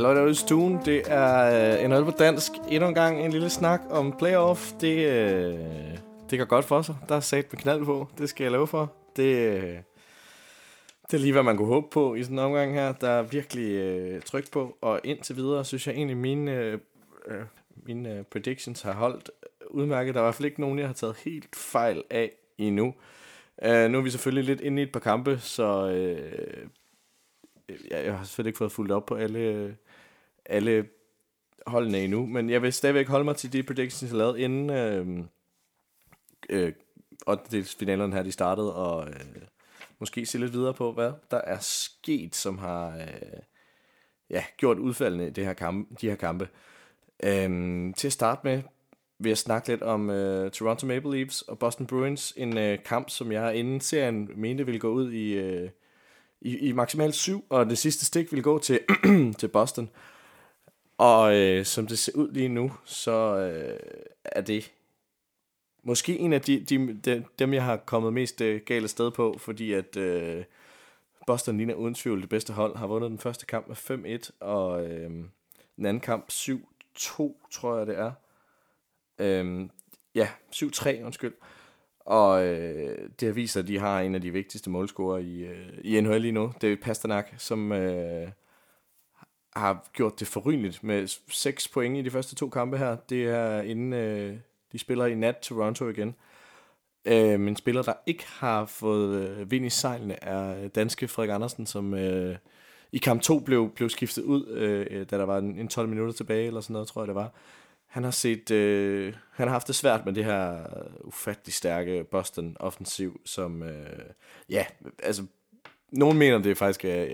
Hallo derude i stuen. Det er øh, en øl på dansk. Endnu en gang en lille snak om playoff. Det, øh, det går godt for sig. Der er sat med knald på. Det skal jeg love for. Det, øh, det er lige, hvad man kunne håbe på i sådan en omgang her. Der er virkelig øh, tryk på. Og indtil videre, synes jeg egentlig, mine, øh, øh mine øh, predictions har holdt udmærket. Der er i hvert fald ikke nogen, jeg har taget helt fejl af endnu. Uh, nu er vi selvfølgelig lidt inde i et par kampe, så øh, øh jeg, jeg har selvfølgelig ikke fået fuldt op på alle, alle holdene endnu, men jeg vil stadigvæk holde mig til de predictions, jeg lavede inden øh, øh, og det finalerne her, de startede, og øh, måske se lidt videre på, hvad der er sket, som har øh, ja, gjort udfaldene i det her kamp, de her kampe. Øh, til at starte med vil jeg snakke lidt om øh, Toronto Maple Leafs og Boston Bruins, en øh, kamp, som jeg inden serien mente ville gå ud i... Øh, i, i maksimalt syv, og det sidste stik vil gå til, til Boston. Og øh, som det ser ud lige nu, så øh, er det måske en af de, de, de, dem, jeg har kommet mest øh, galt sted på, fordi at øh, Boston ligner uden tvivl det bedste hold, har vundet den første kamp med 5-1, og øh, den anden kamp 7-2, tror jeg det er. Øh, ja, 7-3, undskyld. Og øh, det har vist, at de har en af de vigtigste målscorer i, øh, i NHL lige nu. Det er Pasternak, som øh, har gjort det forrygende med 6 point i de første to kampe her. Det er inden øh, de spiller i nat Toronto igen. Øh, men spiller, der ikke har fået øh, vind i sejlene, er øh, danske Frederik Andersen, som øh, i kamp 2 blev, blev skiftet ud, øh, øh, da der var en, en 12 minutter tilbage, eller sådan noget, tror jeg det var han har set, øh, han har haft det svært med det her øh, ufattelig stærke Boston offensiv, som, øh, ja, altså, nogen mener det faktisk er,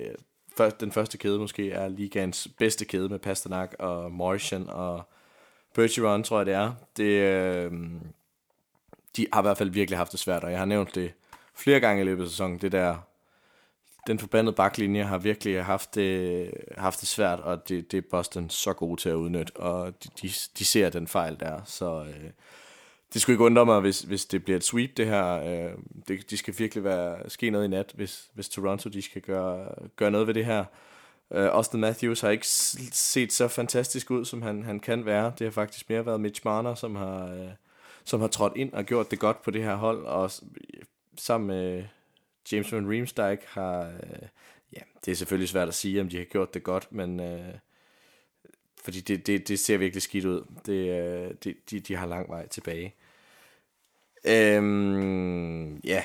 først, den første kæde måske er ligans bedste kæde med Pasternak og Morrison og Bergeron, tror jeg det er. Det, øh, de har i hvert fald virkelig haft det svært, og jeg har nævnt det flere gange i løbet af sæsonen, det der den forbandede baklinje har virkelig haft det, haft det svært, og det, det er Boston så god til at udnytte, og de, de, de ser den fejl der, så øh, det skulle ikke undre mig, hvis, hvis det bliver et sweep det her. Øh, det, de skal virkelig være, ske noget i nat, hvis, hvis Toronto de skal gøre, gøre noget ved det her. Øh, Austin Matthews har ikke set så fantastisk ud, som han, han kan være. Det har faktisk mere været Mitch Marner, som har, øh, som har trådt ind og gjort det godt på det her hold, og sammen med James Van Riemsdyk har... Øh, ja, det er selvfølgelig svært at sige, om de har gjort det godt, men... Øh, fordi det, det, det ser virkelig skidt ud. Det, øh, det, de, de har lang vej tilbage. Øhm, ja,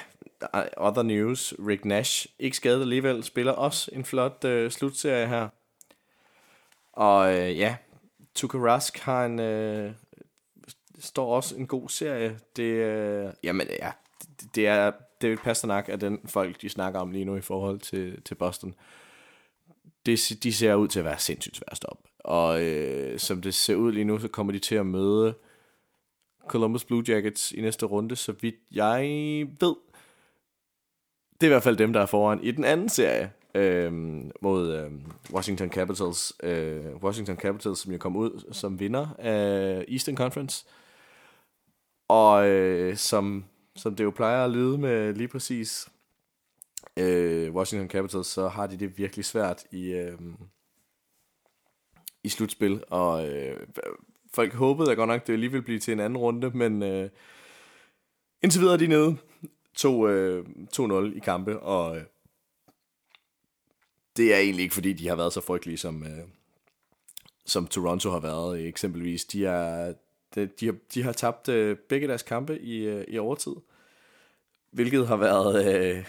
yeah. other news. Rick Nash, ikke skadet alligevel, spiller også en flot øh, slutserie her. Og øh, ja, Tuka Rask har en, øh, står også en god serie. Det, øh, jamen ja, det, det er David Pasternak er den folk, de snakker om lige nu i forhold til, til Boston. Det, de ser ud til at være sindssygt svært at stoppe. Og øh, som det ser ud lige nu, så kommer de til at møde Columbus Blue Jackets i næste runde, så vidt jeg ved. Det er i hvert fald dem, der er foran i den anden serie øh, mod øh, Washington Capitals. Øh, Washington Capitals, som jo kom ud som vinder af Eastern Conference. Og øh, som som det jo plejer at lyde med lige præcis øh, Washington Capitals, så har de det virkelig svært i, øh, i slutspil, og øh, folk håbede da godt nok, det alligevel blive til en anden runde, men øh, indtil videre er de nede 2-0 øh, 2 i kampe, og øh, det er egentlig ikke, fordi de har været så frygtelige, som, øh, som Toronto har været øh, eksempelvis. De er de, de, har, de har tabt øh, begge deres kampe i, øh, i overtid, hvilket har været, øh,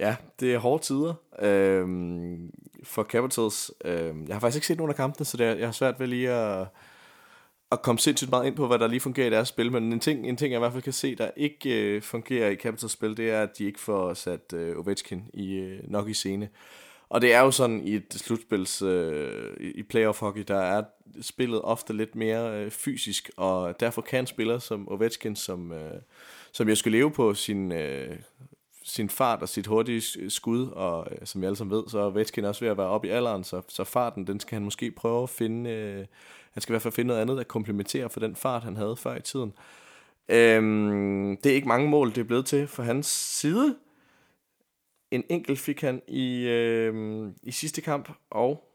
ja, det er hårde tider øhm, for Capitals. Øhm, jeg har faktisk ikke set nogen af kampene, så det er, jeg har svært ved lige at, at komme sindssygt meget ind på, hvad der lige fungerer i deres spil, men en ting, en ting jeg i hvert fald kan se, der ikke øh, fungerer i Capitals spil, det er, at de ikke får sat øh, Ovechkin i, øh, nok i scene. Og det er jo sådan i et slutspils, øh, i playoff hockey, der er spillet ofte lidt mere øh, fysisk, og derfor kan spillere som Ovechkin, som, øh, som jeg skulle leve på sin, øh, sin fart og sit hurtige skud, og øh, som jeg alle sammen ved, så er Ovechkin også ved at være oppe i alderen, så, så farten, den skal han måske prøve at finde, øh, han skal i hvert fald finde noget andet, der komplementerer for den fart, han havde før i tiden. Øhm, det er ikke mange mål, det er blevet til for hans side, en enkelt fik han i, øh, i sidste kamp, og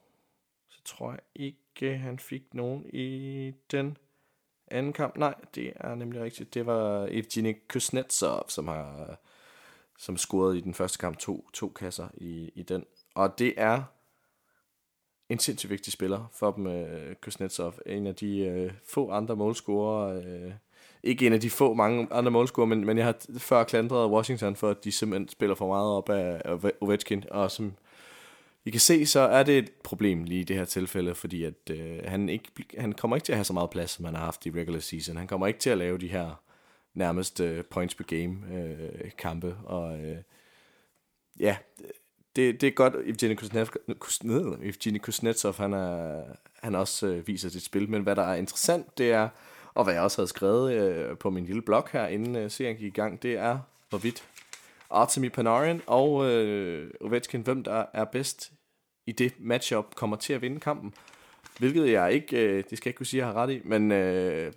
så tror jeg ikke, han fik nogen i den anden kamp. Nej, det er nemlig rigtigt. Det var Evgeny Kuznetsov, som har som scorede i den første kamp to, to kasser i, i den. Og det er en sindssygt vigtig spiller for dem, øh, Kuznetsov. En af de øh, få andre målscorer. Øh, ikke en af de få mange andre målscorer, men, men jeg har før klandret Washington for, at de simpelthen spiller for meget op af, af Ovechkin. Og som I kan se, så er det et problem lige i det her tilfælde, fordi at, øh, han, ikke, han kommer ikke til at have så meget plads, som han har haft i regular season. Han kommer ikke til at lave de her nærmest øh, points per game øh, kampe. Og øh, ja, det, det er godt, Evgeny Kuznetsov, Evgeny Kuznetsov han, er, han også øh, viser sit spil, men hvad der er interessant, det er, og hvad jeg også havde skrevet øh, på min lille blog her, inden øh, serien gik i gang, det er, hvorvidt Artemi Panarin og øh, Ovechkin, hvem der er bedst i det matchup, kommer til at vinde kampen. Hvilket jeg ikke, øh, det skal jeg ikke kunne sige, jeg har ret i, men øh,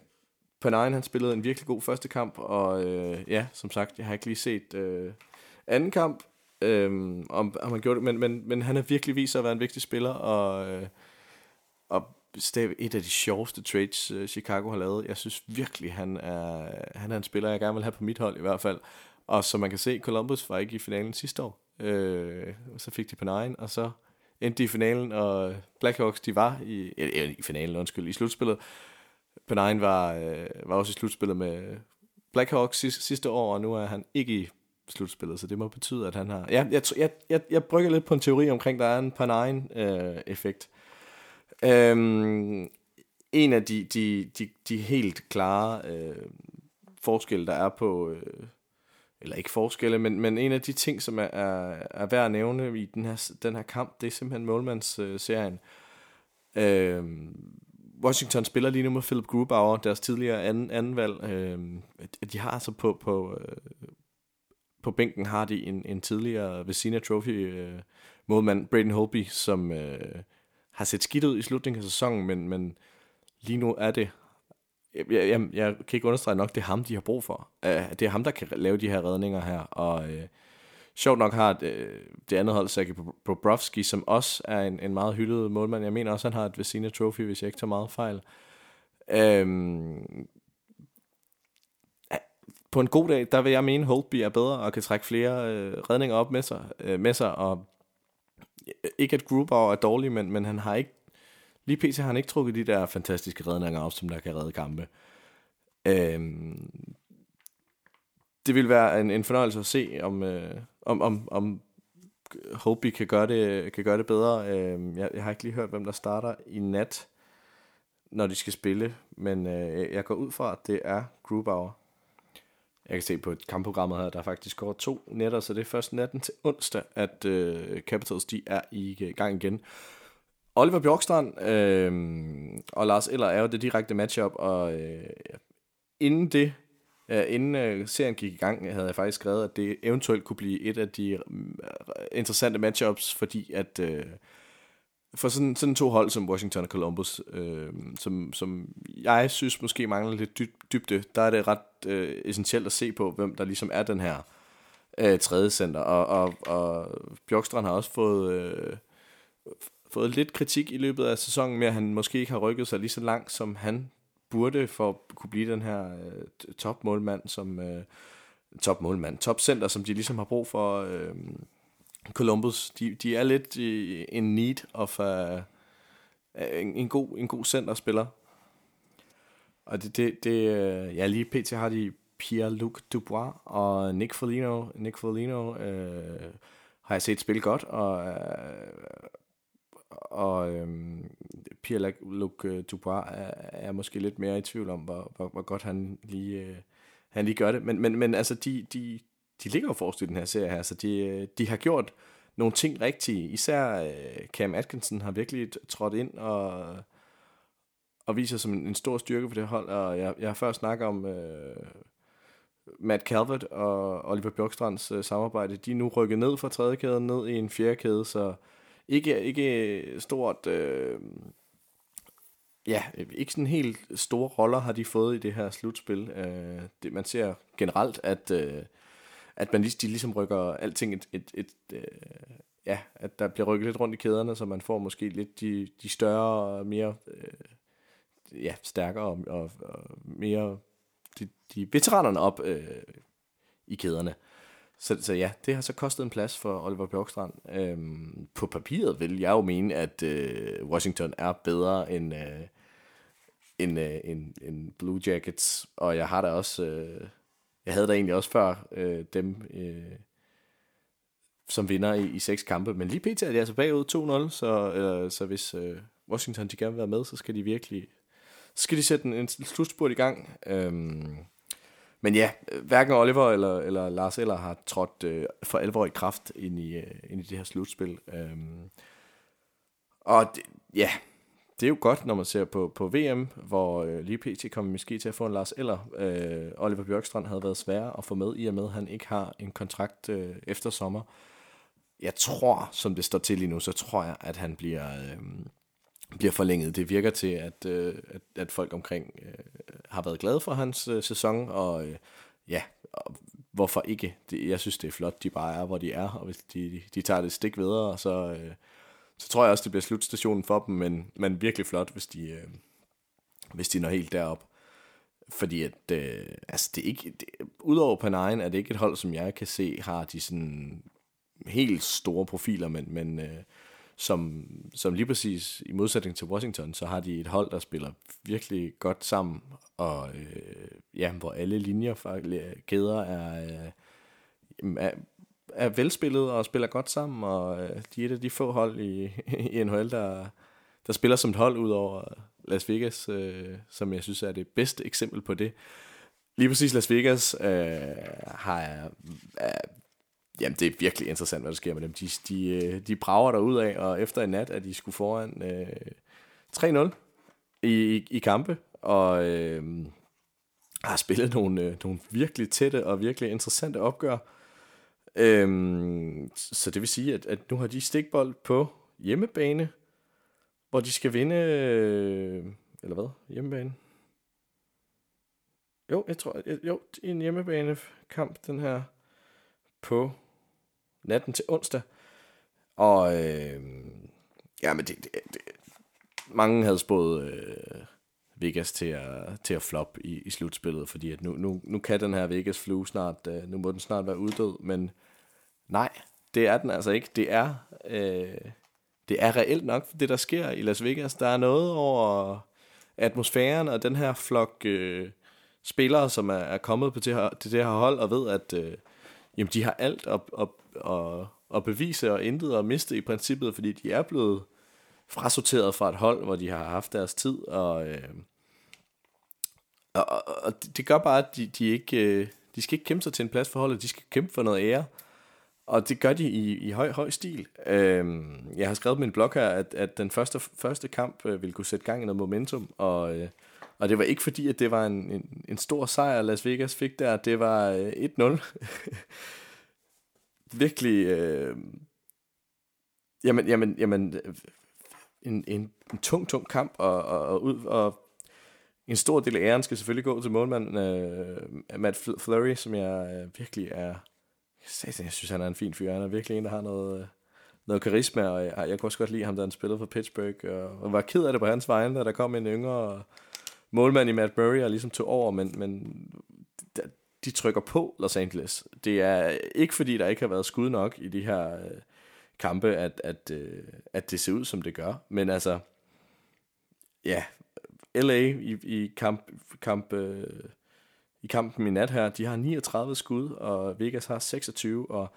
Panarin han spillede en virkelig god første kamp, og øh, ja, som sagt, jeg har ikke lige set øh, anden kamp, øh, om, om han gjorde det, men, men, men han har virkelig vist sig at være en vigtig spiller, og, øh, og det er et af de sjoveste trades, øh, Chicago har lavet. Jeg synes virkelig, han er, han er en spiller, jeg gerne vil have på mit hold i hvert fald. Og som man kan se, Columbus var ikke i finalen sidste år. Øh, så fik de på 9, og så endte de i finalen, og Blackhawks, de var i, eller, i finalen, undskyld, i slutspillet. Panarin var, øh, var også i slutspillet med Blackhawks sidste, sidste år, og nu er han ikke i slutspillet, så det må betyde, at han har... Ja, jeg, jeg, jeg, jeg brygger lidt på en teori omkring, der er en Panarin-effekt. Øh, øhm, en af de, de, de, de helt klare øh, forskelle, der er på... Øh, eller ikke forskelle, men, men en af de ting, som er, er, er værd at nævne i den her, den her kamp, det er simpelthen målmandsserien. Øh, Washington spiller lige nu med Philip Grubauer, deres tidligere anden, anden valg. Øh, de har altså på, på, øh, på bænken har de en, en tidligere Vecina Trophy øh, målmand, Braden Holby, som øh, har set skidt ud i slutningen af sæsonen, men, men lige nu er det, jeg, jeg, jeg kan ikke understrege nok, det er ham, de har brug for. Uh, det er ham, der kan lave de her redninger her, og øh, sjovt nok har det, det andet hold, Saki Bobrovski, som også er en, en meget hyldet målmand. Jeg mener også, han har et Vecina Trophy, hvis jeg ikke tager meget fejl. Øhm, på en god dag, der vil jeg mene, Holtby er bedre og kan trække flere øh, redninger op med sig, øh, med sig og øh, ikke at Grubauer er dårlig, men, men han har ikke, lige pt. har han ikke trukket de der fantastiske redninger op, som der kan redde kampe. Øhm, det vil være en, en fornøjelse at se, om, øh, om, om, om Holtby kan gøre det, kan gøre det bedre. Øh, jeg, jeg har ikke lige hørt, hvem der starter i nat, når de skal spille, men øh, jeg går ud fra, at det er Grubauer. Jeg kan se på et kampprogrammet her, der faktisk går to nætter, så det er først natten til onsdag, at øh, Capitals de er i gang igen. Oliver Bjorkstrand øh, og Lars Eller er jo det direkte matchup, og øh, inden det, øh, inden øh, serien gik i gang, havde jeg faktisk skrevet, at det eventuelt kunne blive et af de øh, interessante matchups, fordi at øh, for sådan, sådan to hold som Washington og Columbus, øh, som, som jeg synes måske mangler lidt dybde, der er det ret øh, essentielt at se på, hvem der ligesom er den her øh, tredje center. Og, og, og Bjørkstrand har også fået, øh, fået lidt kritik i løbet af sæsonen med, at han måske ikke har rykket sig lige så langt, som han burde for at kunne blive den her øh, topmålmand, som øh, topmålmand, topcenter, som de ligesom har brug for. Øh, Columbus, de, de er lidt i en need of uh, en, en, god, en god centerspiller. Og det, det, det øh, ja, lige pt. har de Pierre-Luc Dubois og Nick Foligno. Nick Foligno øh, har jeg set spille godt, og, øh, og øhm, Pierre-Luc øh, Dubois er, er måske lidt mere i tvivl om, hvor, hvor, hvor godt han lige, øh, han lige gør det. Men, men, men altså, de, de, de ligger jo forrest i den her serie her, så de, øh, de har gjort nogle ting rigtige. Især øh, Cam Atkinson har virkelig trådt ind og, og viser som en, en stor styrke for det hold. Og jeg, jeg har før snakket om øh, Matt Calvert og Oliver Bjørkstrands øh, samarbejde. De er nu rykket ned fra tredje kæde, ned i en fjerde kæde, så ikke, ikke stort... Øh, ja, ikke sådan helt store roller har de fået i det her slutspil. Øh, det, man ser generelt, at... Øh, at man de ligesom rykker alting et, et, et, øh, ja, at der bliver rykket lidt rundt i kæderne, så man får måske lidt de, de større og mere øh, ja, stærkere og, og, og mere de, de veteranerne op øh, i kæderne. Så, så ja, det har så kostet en plads for Oliver Bjørkstrand. Øhm, på papiret vil jeg jo mene, at øh, Washington er bedre end, øh, end, øh, end, end Blue Jackets, og jeg har da også, øh, jeg havde da egentlig også før øh, dem øh, som vinder i, i seks kampe, men lige pt. er de altså bagud 2-0, så, øh, så hvis øh, Washington de gerne vil være med, så skal de virkelig, så skal de sætte en, en slutspurt i gang. Øh, men ja, hverken Oliver eller, eller Lars Eller har trådt øh, for alvor i kraft ind i, øh, ind i det her slutspil. Øhm, og det, ja, det er jo godt, når man ser på, på VM, hvor øh, lige pt. kommer måske til at få en Lars Eller. Øh, Oliver Bjørkstrand havde været svær at få med, i og med at han ikke har en kontrakt øh, efter sommer. Jeg tror, som det står til lige nu, så tror jeg, at han bliver... Øh, bliver forlænget. Det virker til, at, øh, at, at folk omkring øh, har været glade for hans øh, sæson, og øh, ja, og hvorfor ikke? Det, jeg synes, det er flot, de bare er, hvor de er, og hvis de, de tager det stik videre, så, øh, så tror jeg også, det bliver slutstationen for dem, men, men virkelig flot, hvis de, øh, hvis de når helt derop. Fordi at, øh, altså det er ikke, det, udover Panarin er det ikke et hold, som jeg kan se, har de sådan helt store profiler, men, men øh, som, som lige præcis i modsætning til Washington, så har de et hold, der spiller virkelig godt sammen, og øh, ja, hvor alle linjer, kæder er, øh, er, er velspillet og spiller godt sammen, og øh, de er et af de få hold i, i NHL, der, der spiller som et hold ud over Las Vegas, øh, som jeg synes er det bedste eksempel på det. Lige præcis Las Vegas øh, har, er Jamen, det er virkelig interessant, hvad der sker med dem. De, de, øh, de brager der ud af, og efter en nat, at de skulle foran øh, 3-0 i, i, i kampe, og øh, har spillet nogle, øh, nogle virkelig tætte og virkelig interessante opgør. Øh, så det vil sige, at, at nu har de stikbold på hjemmebane, hvor de skal vinde, øh, eller hvad, hjemmebane? Jo, jeg tror, jo, en hjemmebanekamp, den her, på natten til onsdag. Og øh, ja, men det, det, det, mange havde spået øh, Vegas til at, til at flop i, i slutspillet, fordi at nu, nu, nu kan den her Vegas flu snart, øh, nu må den snart være uddød, men nej, det er den altså ikke. Det er, øh, det er reelt nok det, der sker i Las Vegas. Der er noget over atmosfæren og den her flok øh, spillere, som er, er kommet på det her, til det her hold og ved, at øh, jamen, de har alt at, at, at, at bevise og intet at miste i princippet, fordi de er blevet frasorteret fra et hold, hvor de har haft deres tid, og, øh, og, og det gør bare, at de, de ikke øh, de skal ikke kæmpe sig til en plads for holdet, de skal kæmpe for noget ære, og det gør de i, i høj, høj stil. Øh, jeg har skrevet på min blog her, at, at den første, første kamp øh, ville kunne sætte gang i noget momentum, og, øh, og det var ikke fordi, at det var en, en, en stor sejr, Las Vegas fik der, det var øh, 1-0. virkelig... Øh, jamen, jamen, jamen en, en, en tung, tung kamp, og, og, og, ud, og en stor del af æren skal selvfølgelig gå til målmanden øh, Matt Flurry, som jeg øh, virkelig er... Jeg synes, han er en fin fyr. Han er virkelig en, der har noget, øh, noget karisma, og jeg, jeg kunne også godt lide ham, da han spillede for Pittsburgh, og, og var ked af det på hans vegne, da der kom en yngre målmand i Matt Murray, og ligesom tog over, men, men de trykker på Los Angeles. Det er ikke fordi, der ikke har været skud nok i de her øh, kampe, at, at, øh, at det ser ud, som det gør. Men altså, ja, LA i, i kamp, kamp øh, i kampen i nat her, de har 39 skud, og Vegas har 26, og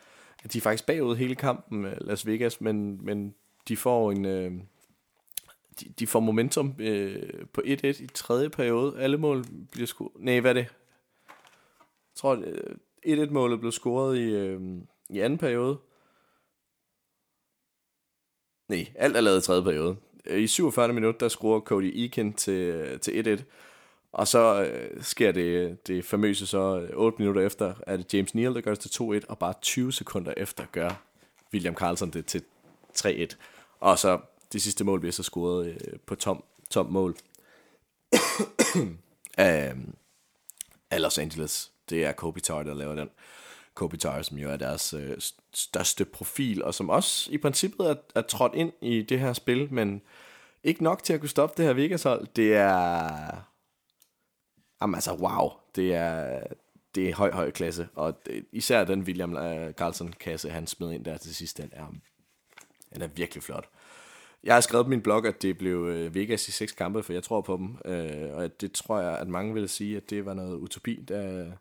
de er faktisk bagud hele kampen, øh, Las Vegas, men, men de får en... Øh, de, de får momentum øh, på 1-1 i tredje periode. Alle mål bliver sku... Nej, hvad er det? Tror, 1-1-målet øh, blev scoret i, øh, i anden periode. Nej, alt er lavet i tredje periode. Øh, I 47. minut, der scorer Cody Eakin til, øh, til 1-1. Og så øh, sker det, det famøse så 8 minutter efter, at James Neal, der gør det til 2-1, og bare 20 sekunder efter gør William Carlson det til 3-1. Og så det sidste mål bliver så scoret øh, på tom, tom mål af, af Los Angeles det er Kopitar, der laver den. Kopitar, som jo er deres øh, største profil, og som også i princippet er, er trådt ind i det her spil, men ikke nok til at kunne stoppe det her Vegas-hold. Det er... Jamen altså, wow. Det er, det er høj, høj klasse. Og det, især den William øh, Carlson-kasse, han smed ind der til sidst, den er, den er virkelig flot. Jeg har skrevet på min blog, at det blev øh, Vegas i seks kampe, for jeg tror på dem. Øh, og det tror jeg, at mange vil sige, at det var noget utopi, der,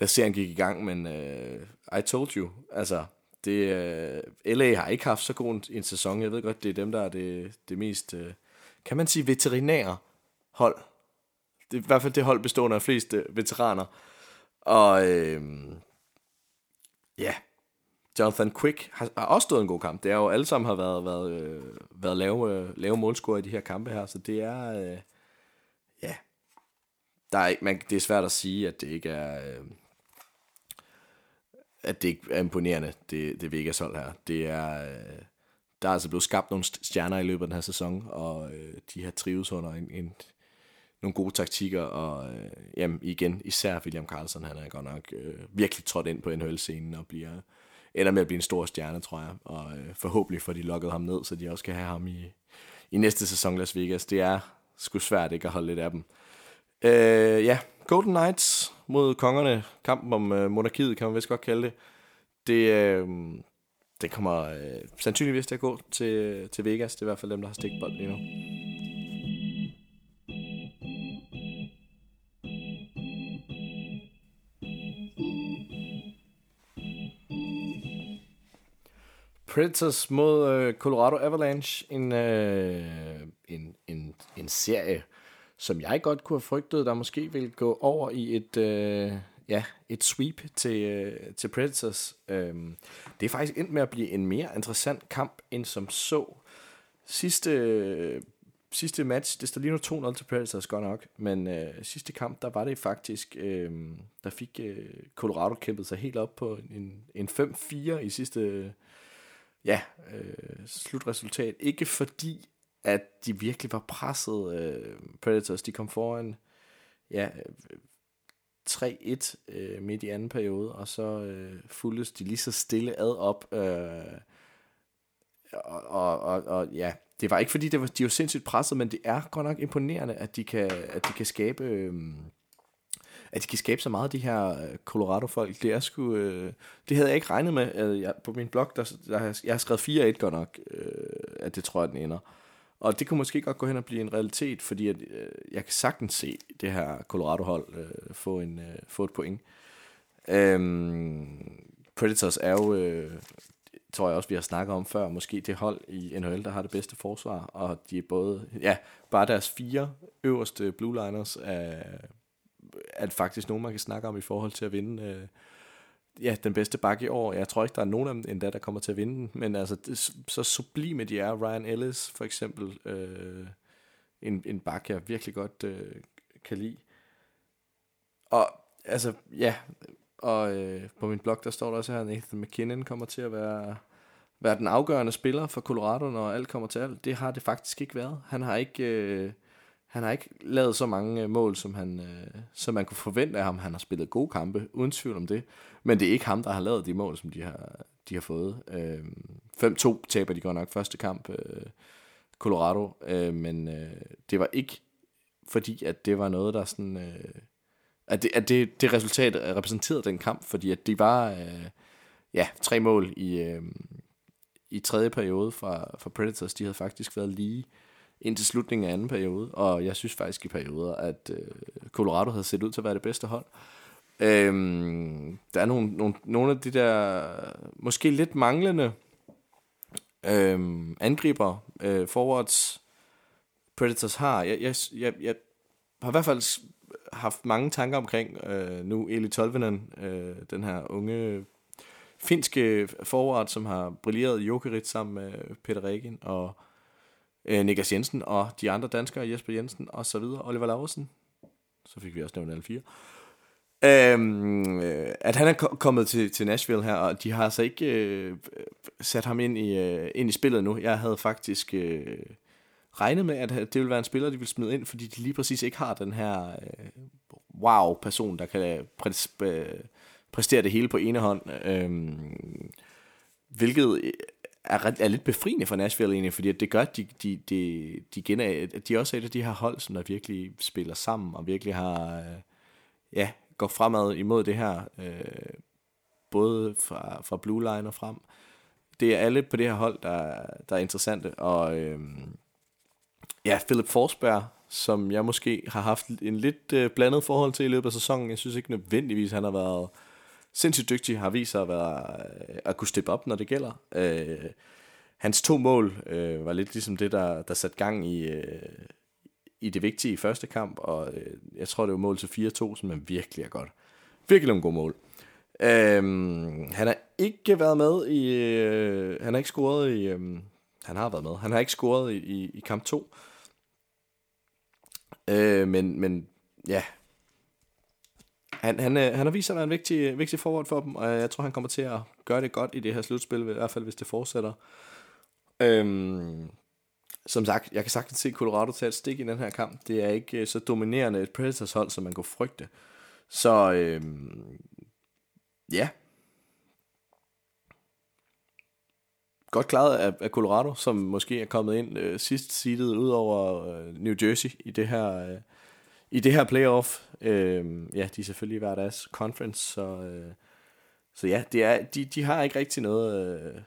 da serien gik i gang. Men uh, I told you, altså, det, øh, uh, LA har ikke haft så god en, en sæson. Jeg ved godt, det er dem, der er det, det mest, uh, kan man sige, veterinære hold. Det er i hvert fald det hold bestående af flest veteraner. Og øh, ja, Jonathan Quick har, har også stået en god kamp. Det er jo alle sammen har været, været, øh, været lave, øh, lave målscorer i de her kampe her, så det er, øh, ja, der er, man, det er svært at sige, at det ikke er, øh, at det ikke er imponerende, det, det Vegas hold her. Det er, øh, der er altså blevet skabt nogle stjerner i løbet af den her sæson, og øh, de har trives under en, en, nogle gode taktikker, og øh, jamen, igen, især William Carlson, han er godt nok øh, virkelig trådt ind på NHL-scenen og bliver, ender med at blive en stor stjerne, tror jeg, og øh, forhåbentlig får de lukket ham ned, så de også kan have ham i, i næste sæson Las Vegas. Det er sgu svært ikke at holde lidt af dem. Øh, ja, Golden Knights mod kongerne, kampen om øh, monarkiet, kan man vist godt kalde det. Det, øh, det kommer øh, sandsynligvis til at gå til, til Vegas. Det er i hvert fald dem, der har stikbold lige nu. Predators mod øh, Colorado Avalanche. En, øh, en, en, en serie, som jeg godt kunne have frygtet, der måske ville gå over i et, øh, ja, et sweep til, øh, til Predators. Øh, det er faktisk endt med at blive en mere interessant kamp, end som så. Sidste, øh, sidste match, det står lige nu 2-0 til Predators godt nok, men øh, sidste kamp, der var det faktisk, øh, der fik øh, Colorado kæmpet sig helt op på en, en 5-4 i sidste ja, øh, slutresultat. Ikke fordi, at de virkelig var presset. Øh, Predators, de kom foran ja, 3-1 øh, midt i anden periode, og så øh, fuldes de lige så stille ad op. Øh, og, og, og, og ja, det var ikke fordi, det var, de var sindssygt presset, men det er godt nok imponerende, at de kan, at de kan skabe... Øh, at de kan skabe så meget af de her øh, Colorado-folk. Det er sgu, øh, det havde jeg ikke regnet med. Øh, jeg, på min blog, der, der, jeg har skrevet 4-1 godt nok, øh, at det tror jeg, den ender. Og det kunne måske godt gå hen og blive en realitet, fordi at, øh, jeg kan sagtens se det her Colorado-hold øh, få, en, øh, få et point. Øhm, Predators er jo, øh, tror jeg også, vi har snakket om før, måske det hold i NHL, der har det bedste forsvar, og de er både, ja, bare deres fire øverste blue liners er er faktisk nogen, man kan snakke om i forhold til at vinde øh, ja, den bedste bakke i år. Jeg tror ikke, der er nogen af dem endda, der kommer til at vinde den, men altså, det, så sublime de er. Ryan Ellis for eksempel, øh, en, en bakke, jeg virkelig godt øh, kan lide. Og altså, ja, og øh, på min blog, der står der også her, at Nathan McKinnon kommer til at være, være den afgørende spiller for Colorado, når alt kommer til alt. Det har det faktisk ikke været. Han har ikke... Øh, han har ikke lavet så mange øh, mål, som, han, øh, som man kunne forvente af ham. Han har spillet gode kampe, uden tvivl om det. Men det er ikke ham, der har lavet de mål, som de har, de har fået. Øh, 5-2 taber de godt nok første kamp, øh, Colorado. Øh, men øh, det var ikke fordi, at det var noget, der sådan... Øh, at det, at det, det resultat repræsenterede den kamp, fordi at det var øh, ja, tre mål i, øh, i tredje periode fra, fra Predators. De havde faktisk været lige øh, indtil slutningen af anden periode, og jeg synes faktisk i perioder, at øh, Colorado havde set ud til at være det bedste hold. Øhm, der er nogle, nogle, nogle af de der måske lidt manglende øhm, angriber, øh, forwards, Predators har. Jeg, jeg, jeg, jeg har i hvert fald haft mange tanker omkring øh, nu Eli Tolvanen, øh, den her unge finske forward, som har brilleret i Jokerit sammen med Peter Regin, og øh, Niklas Jensen og de andre danskere, Jesper Jensen og så videre, Oliver Laursen. Så fik vi også nævnt alle fire. Øhm, øh, at han er kommet til, til Nashville her, og de har altså ikke øh, sat ham ind i, øh, ind i spillet nu. Jeg havde faktisk øh, regnet med, at det ville være en spiller, de ville smide ind, fordi de lige præcis ikke har den her øh, wow-person, der kan præ- præ- øh, præstere det hele på ene hånd. Øh, hvilket er, er lidt befriende for Nashville egentlig, fordi det gør, at de, de, de, de, gener, at de også er et af de her hold, som der virkelig spiller sammen, og virkelig har, øh, ja, går fremad imod det her, øh, både fra, fra Blue Line og frem. Det er alle på det her hold, der, der er interessante, og øh, ja, Philip Forsberg, som jeg måske har haft en lidt øh, blandet forhold til i løbet af sæsonen. Jeg synes ikke nødvendigvis, han har været sindssygt dygtig, har vist sig at, være, øh, at kunne steppe op, når det gælder. Øh, hans to mål øh, var lidt ligesom det, der, der satte gang i, øh, i det vigtige i første kamp, og øh, jeg tror, det var mål til 4-2, som er virkelig er godt. Virkelig nogle gode mål. Øhm, han har ikke været med i... Øh, han har ikke scoret i... Øh, han har været med. Han har ikke scoret i, i, i kamp 2. Øh, men, men ja, han, han, øh, han har vist sig at en vigtig, vigtig forward for dem, og jeg tror, han kommer til at gøre det godt i det her slutspil, i hvert fald hvis det fortsætter. Øhm, som sagt, jeg kan sagtens se Colorado tage et stik i den her kamp. Det er ikke øh, så dominerende et Predators hold, som man kunne frygte. Så øhm, ja. Godt klaret af, af Colorado, som måske er kommet ind øh, sidst seedet ud over øh, New Jersey i det her... Øh, i det her playoff. Øh, ja, de er selvfølgelig hver deres conference, så, øh, så ja, det er, de, de har ikke rigtig noget... Øh,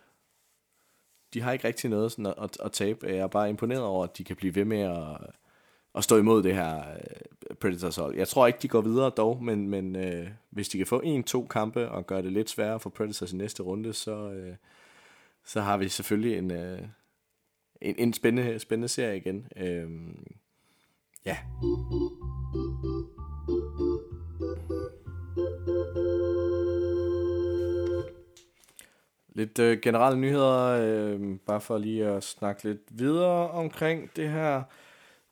de har ikke rigtig noget sådan at, at, at tabe. Jeg er bare imponeret over, at de kan blive ved med at, at stå imod det her øh, Predators hold. Jeg tror ikke, de går videre dog, men, men øh, hvis de kan få en-to kampe og gøre det lidt sværere for Predators i næste runde, så, øh, så har vi selvfølgelig en, øh, en, en spændende, spændende serie igen. Øh, ja. Lidt øh, generelle nyheder, øh, bare for lige at snakke lidt videre omkring det her.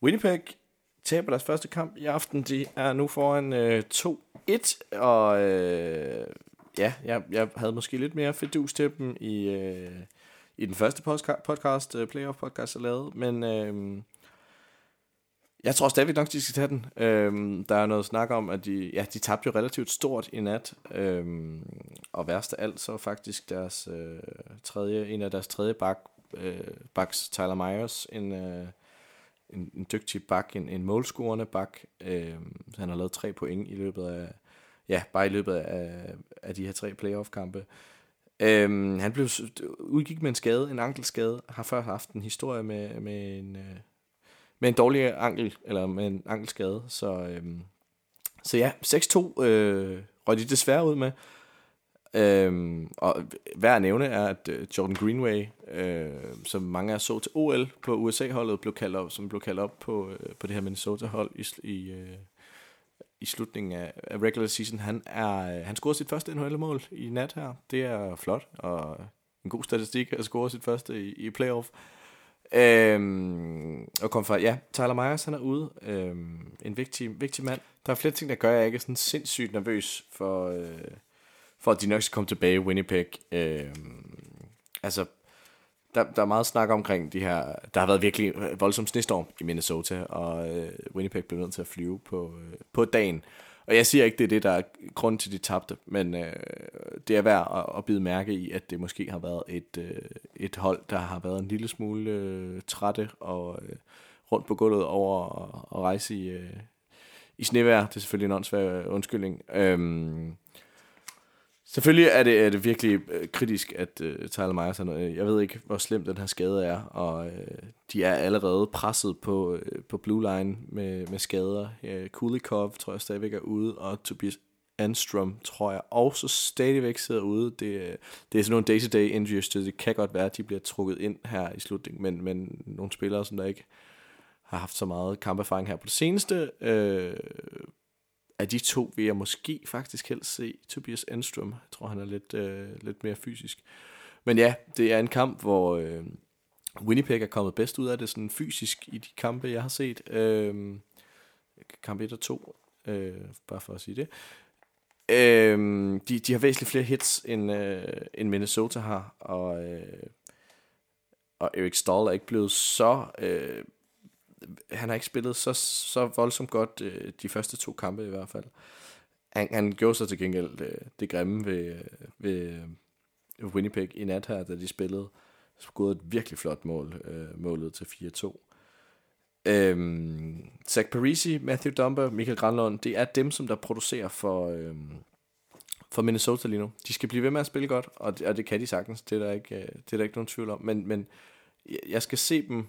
Winnipeg taber deres første kamp i aften. De er nu foran øh, 2-1, og øh, ja, jeg, jeg havde måske lidt mere fedus til dem i, øh, i den første podcast, øh, playoff podcast, jeg lavede, men... Øh, jeg tror stadigvæk nok, de skal tage den. Øhm, der er noget snak om, at de, ja, de tabte jo relativt stort i nat. Øhm, og værst af alt, så faktisk deres øh, tredje, en af deres tredje bak, øh, baks, Tyler Myers, en, øh, en, en dygtig bak, en, en målscorende bak. Øh, han har lavet tre point i løbet af, ja, bare i løbet af, af de her tre playoff-kampe. Øhm, han blev udgik med en skade, en ankelskade, har før haft en historie med, med en... Øh, med en dårlig ankel, eller med en ankelskade. Så, øhm, så ja, 6-2 øh, røg de desværre ud med. Øhm, og værd at nævne er, at øh, Jordan Greenway, øh, som mange af så til OL på USA-holdet, blev kaldt op, som blev kaldt op på, øh, på det her Minnesota-hold i, i, øh, i slutningen af, af regular season. Han, er, øh, han scorede sit første NHL-mål i nat her. Det er flot, og en god statistik at score sit første i, i playoff. Øhm, og kom fra, ja, Tyler Myers, han er ude. Øhm, en vigtig, vigtig mand. Der er flere ting, der gør, at jeg ikke er sådan sindssygt nervøs for, øh, for at de nok skal komme tilbage i Winnipeg. Øhm, altså, der, der er meget snak omkring de her... Der har været virkelig voldsom snestorm i Minnesota, og øh, Winnipeg blev nødt til at flyve på, øh, på dagen. Og jeg siger ikke, det er det, der er grund til, de tabte, men øh, det er værd at, at bide mærke i, at det måske har været et, øh, et hold, der har været en lille smule øh, trætte og øh, rundt på gulvet over at, at rejse i, øh, i snevær. Det er selvfølgelig en åndssvær øh, undskyldning. Øhm, Selvfølgelig er det, er det virkelig øh, kritisk, at øh, Tyler Myers er noget. Jeg ved ikke, hvor slem den her skade er, og øh, de er allerede presset på, øh, på blue line med, med skader. Øh, Kulikov tror jeg stadigvæk er ude, og Tobias Anstrom tror jeg også stadigvæk sidder ude. Det, øh, det er sådan nogle day-to-day injuries, så det kan godt være, at de bliver trukket ind her i slutningen, men, men nogle spillere, som der ikke har haft så meget kamperfaring her på det seneste, øh, af de to vil jeg måske faktisk helst se Tobias Enstrøm. Jeg tror, han er lidt, øh, lidt mere fysisk. Men ja, det er en kamp, hvor øh, Winnipeg er kommet bedst ud af det sådan fysisk i de kampe, jeg har set. Øh, kamp 1 og 2, øh, bare for at sige det. Øh, de, de har væsentligt flere hits, end, øh, end Minnesota har, og, øh, og Erik Stahl er ikke blevet så øh, han har ikke spillet så, så voldsomt godt øh, de første to kampe i hvert fald. Han, han gjorde så til gengæld øh, det grimme ved, øh, ved, øh, Winnipeg i nat her, da de spillede. Skåret et virkelig flot mål, øh, målet til 4-2. Øhm, Zach Parisi, Matthew Dumba, Michael Granlund, det er dem, som der producerer for, øhm, for Minnesota lige nu. De skal blive ved med at spille godt, og det, og det kan de sagtens. Det er der ikke, øh, det er der ikke nogen tvivl om. Men, men jeg skal se dem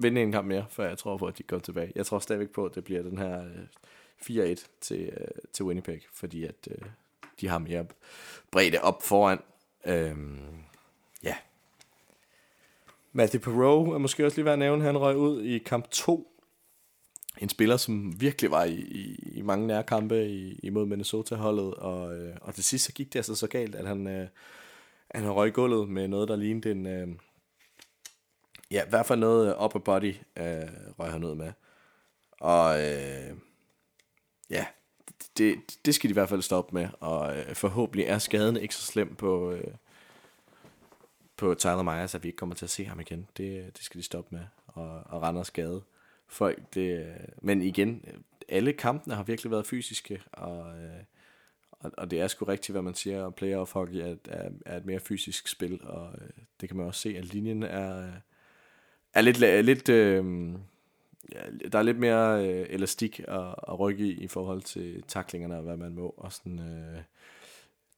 vinde en kamp mere, før jeg tror på, at de går tilbage. Jeg tror stadigvæk på, at det bliver den her øh, 4-1 til, øh, til Winnipeg, fordi at øh, de har mere bredde op foran. Øhm, ja. Matthew Perot er måske også lige værd at nævne. Han røg ud i kamp 2 en spiller, som virkelig var i, i, i mange nærkampe i, imod Minnesota-holdet, og, øh, og til sidst så gik det altså så galt, at han, øh, han røg gulvet med noget, der lignede en... Øh, ja, i hvert fald noget øh, upper body øh, røg han ud med. Og øh, ja, det, det skal de i hvert fald stoppe med, og øh, forhåbentlig er skaden ikke så slem på, øh, på Tyler Myers, at vi ikke kommer til at se ham igen. Det, det skal de stoppe med, og, og rende skade folk. Det, øh, men igen, alle kampene har virkelig været fysiske, og, øh, og, og det er sgu rigtigt, hvad man siger, om playoff hockey er, er, er et mere fysisk spil, og øh, det kan man også se, at linjen er, øh, er lidt, lidt øh, ja, der er lidt mere øh, elastik at, at rykke i, i forhold til taklingerne og hvad man må, og sådan... Øh,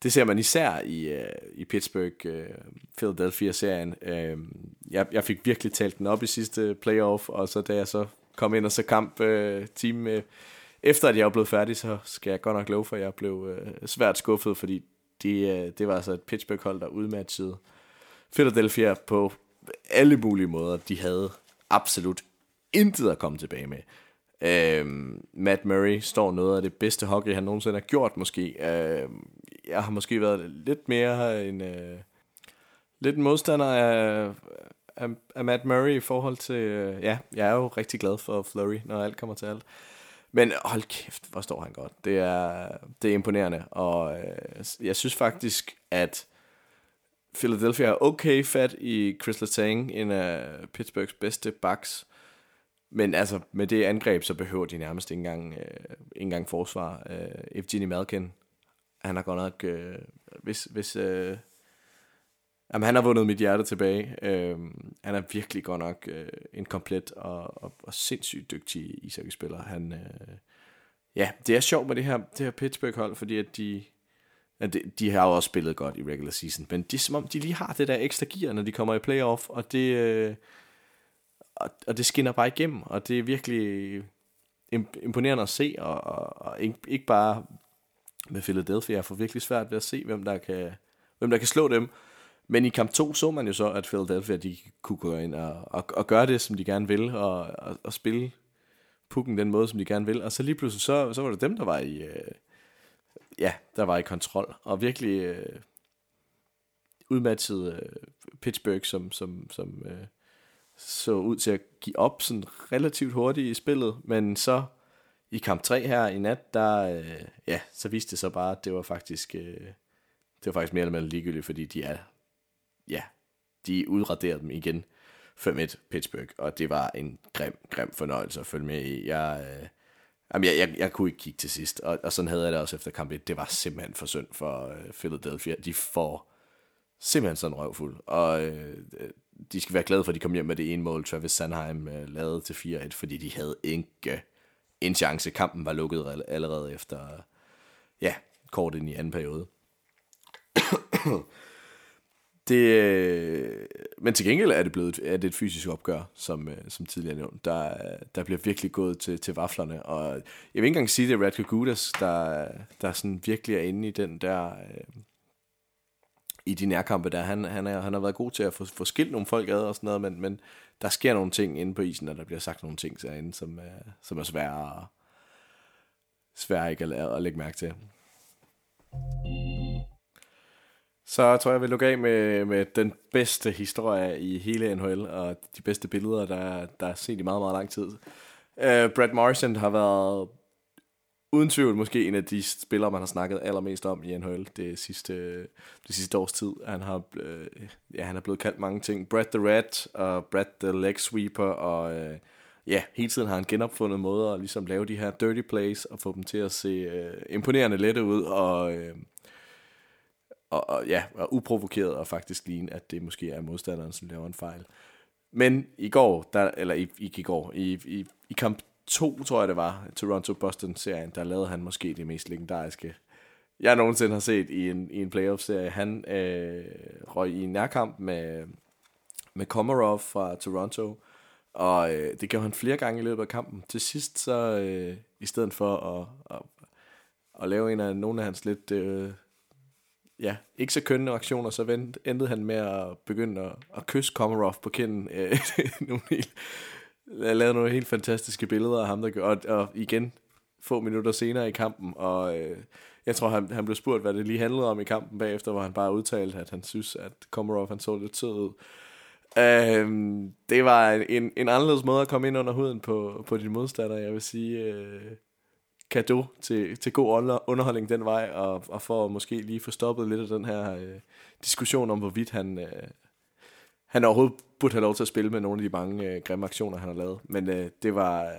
det ser man især i, øh, i Pittsburgh-Philadelphia-serien. Øh, øh, jeg, jeg fik virkelig talt den op i sidste playoff, og så da jeg så kom ind og så kamp øh, team øh, efter at jeg var blevet færdig, så skal jeg godt nok love for, at jeg blev øh, svært skuffet, fordi det, øh, det var altså et Pittsburgh-hold, der udmatchede Philadelphia på alle mulige måder. De havde absolut intet at komme tilbage med. Uh, Matt Murray står noget af det bedste hockey, han nogensinde har gjort måske. Uh, jeg har måske været lidt mere en... Øh, lidt modstander af, af, af Matt Murray i forhold til... Øh, ja, jeg er jo rigtig glad for Flurry, når alt kommer til alt. Men hold kæft, hvor står han godt. Det er, det er imponerende, og øh, jeg synes faktisk, at Philadelphia er okay fat i Chris Letang, en af Pittsburghs bedste backs. Men altså, med det angreb, så behøver de nærmest ikke engang, øh, ikke engang forsvar. Øh, Evgeny Malkin, han har godt nok, øh, hvis, hvis øh, jamen, han har vundet mit hjerte tilbage. Øh, han er virkelig godt nok øh, en komplet og, og, og sindssygt dygtig ishockeyspiller. Han, øh, ja, det er sjovt med det her, det her Pittsburgh-hold, fordi at de, at de, de har jo også spillet godt i regular season, men det er som om, de lige har det der ekstra gear, når de kommer i playoff, og det... Øh, og, og det skinner bare igennem, og det er virkelig imponerende at se, og, og, og ikke, ikke bare med Philadelphia, jeg får virkelig svært ved at se, hvem der kan, hvem der kan slå dem. Men i kamp 2 så man jo så, at Philadelphia de kunne gå ind og, og, og gøre det, som de gerne vil, og, og, og spille pukken den måde, som de gerne vil. Og så lige pludselig, så, så var det dem, der var i, øh, ja, der var i kontrol, og virkelig øh, udmatchet øh, Pittsburgh, som, som, som øh, så ud til at give op sådan relativt hurtigt i spillet, men så i kamp 3 her i nat, der, øh, ja, så viste det så bare, at det var faktisk, øh, det var faktisk mere eller mindre ligegyldigt, fordi de er, ja, de udraderede dem igen 5-1 Pittsburgh, og det var en grim, grim fornøjelse at følge med i. Jeg, øh, jamen, jeg, jeg, jeg kunne ikke kigge til sidst, og, og sådan havde jeg det også efter kamp 1. Det var simpelthen for synd for øh, Philadelphia. De får simpelthen sådan røvfuld, og øh, de skal være glade for, at de kom hjem med det ene mål, Travis Sandheim øh, lavede til 4-1, fordi de havde ikke en chance. Kampen var lukket allerede efter, ja, kort ind i anden periode det, øh, men til gengæld er det blevet er det et fysisk opgør, som, øh, som tidligere nævnt. Der, der bliver virkelig gået til, til vaflerne, og jeg vil ikke engang sige, det er Radko Gudas, der, der sådan virkelig er inde i den der... Øh, i de nærkampe der. Han, han, er, han har været god til at få, få skilt nogle folk ad og sådan noget, men, men der sker nogle ting inde på isen, og der bliver sagt nogle ting derinde, som, er, som er svære, svære ikke at, at lægge mærke til. Så tror jeg, jeg vil lukke af med, med den bedste historie i hele NHL, og de bedste billeder, der, der er set i meget, meget lang tid. Uh, Brad Morrison har været uden tvivl måske en af de spillere, man har snakket allermest om i NHL det sidste, det sidste års tid. Han har, øh, ja, han er blevet kaldt mange ting. Brad the Rat og Brad the Leg Sweeper, og øh, ja, hele tiden har han genopfundet måder at ligesom lave de her dirty plays og få dem til at se øh, imponerende lette ud, og øh, og, og, ja, og uprovokeret og faktisk ligne, at det måske er modstanderen, som laver en fejl. Men i går, der, eller i, ikke i går, i, i, i kamp 2, tror jeg det var, Toronto-Boston-serien, der lavede han måske det mest legendariske, jeg nogensinde har set i en, i en playoff-serie. Han øh, røg i en nærkamp med, med Komarov fra Toronto, og øh, det gjorde han flere gange i løbet af kampen. Til sidst så, øh, i stedet for at, at, at lave en af nogle af hans lidt, øh, ja, ikke så kønne aktioner, så vent, endte han med at begynde at, at kysse Komarov på kinden. Øh, nogle helt, lavede nogle helt fantastiske billeder af ham, der gør, og, og igen, få minutter senere i kampen, og øh, jeg tror, han, han blev spurgt, hvad det lige handlede om i kampen bagefter, hvor han bare udtalte, at han synes, at Komarov han så lidt sød ud. Øhm, det var en, en anderledes måde at komme ind under huden på, på din modstander, Jeg vil sige, øh, kado til, til god underholdning den vej, og, og for at måske lige få stoppet lidt af den her øh, diskussion om, hvorvidt han, øh, han overhovedet burde have lov til at spille med nogle af de mange øh, grimme aktioner, han har lavet. Men øh, det, var,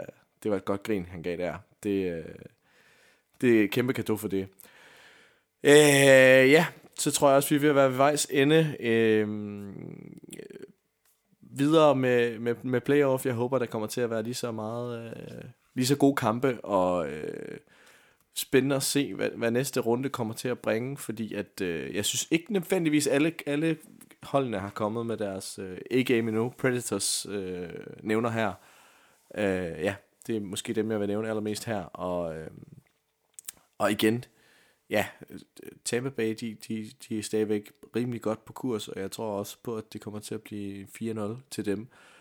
det var et godt grin, han gav der. Det, øh, det er et kæmpe kado for det. Øh, ja, så tror jeg også, vi er ved at være ved vejs ende. Øh, videre med, med, med playoff. Jeg håber, der kommer til at være lige så meget, øh, lige så gode kampe, og øh, spændende at se, hvad, hvad næste runde kommer til at bringe, fordi at, øh, jeg synes ikke nødvendigvis alle, alle holdene har kommet med deres øh, A-game endnu. Predators øh, nævner her. Øh, ja, det er måske dem, jeg vil nævne allermest her, og, øh, og igen, ja, Tampa Bay, de, de, de er stadigvæk rimelig godt på kurs, og jeg tror også på, at det kommer til at blive 4-0 til dem. Øh,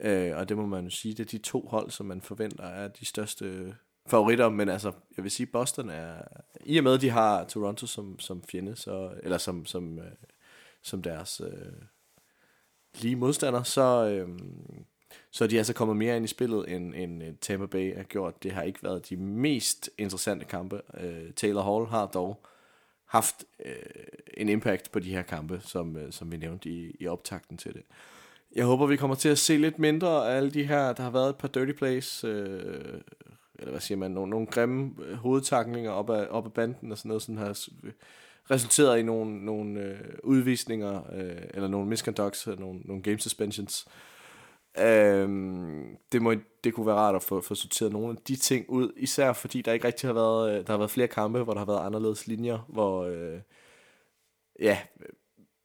Øh, og det må man jo sige, det er de to hold, som man forventer er de største favoritter, men altså, jeg vil sige, Boston er, i og med, at de har Toronto som, som fjende, så, eller som, som, øh, som deres øh, lige modstander, så, øh, så er de altså kommet mere ind i spillet, end, end øh, Tampa Bay har gjort. Det har ikke været de mest interessante kampe. Øh, Taylor Hall har dog haft øh, en impact på de her kampe, som, øh, som vi nævnte i, i optakten til det. Jeg håber, vi kommer til at se lidt mindre af alle de her, der har været et par dirty plays, øh, eller hvad siger man, nogle, nogle grimme øh, hovedtaklinger op ad, op ad banden og sådan noget, sådan har resulteret i nogle, nogle øh, udvisninger, øh, eller nogle misconducts, nogle, nogle game suspensions, Øhm, det, må, det kunne være rart at få, få sorteret nogle af de ting ud, især fordi der ikke rigtig har været, øh, der har været flere kampe, hvor der har været anderledes linjer, hvor, øh, ja,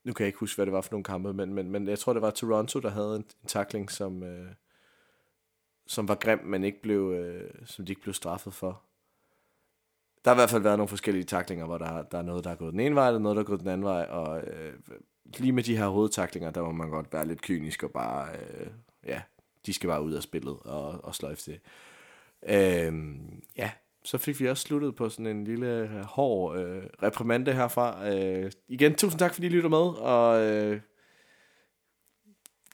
nu kan jeg ikke huske, hvad det var for nogle kampe, men, men, men jeg tror, det var Toronto, der havde en, en tackling, som, øh, som var grim, men ikke blev, øh, som de ikke blev straffet for. Der har i hvert fald været nogle forskellige taklinger, hvor der, der er noget, der er gået den ene vej, og noget, der er gået den anden vej, og øh, lige med de her hovedtaklinger, der må man godt være lidt kynisk og bare øh, ja, de skal bare ud af spillet og, og sløjfe det. Øh, ja, så fik vi også sluttet på sådan en lille øh, hård øh, reprimande herfra. Øh, igen, tusind tak, fordi I lytter med, og øh,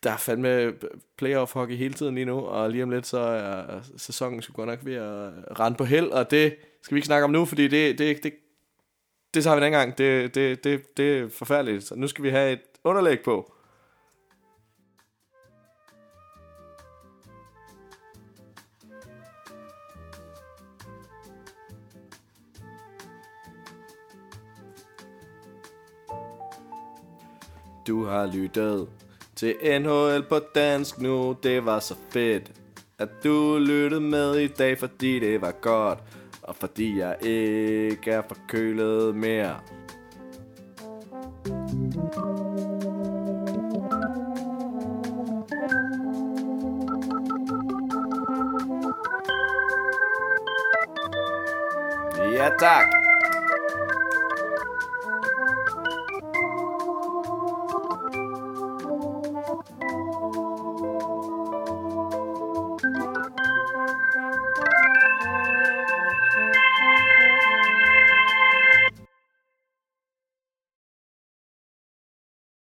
der er fandme playoff hockey hele tiden lige nu, og lige om lidt, så er sæsonen sgu godt nok ved at rende på held, og det skal vi ikke snakke om nu, fordi det, det, det, det tager vi en anden gang. Det, det, det, det er forfærdeligt. Så nu skal vi have et underlæg på. Du har lyttet til NHL på dansk nu. Det var så fedt, at du lyttede med i dag, fordi det var godt. Og fordi jeg ikke er forkølet mere. Ja tak.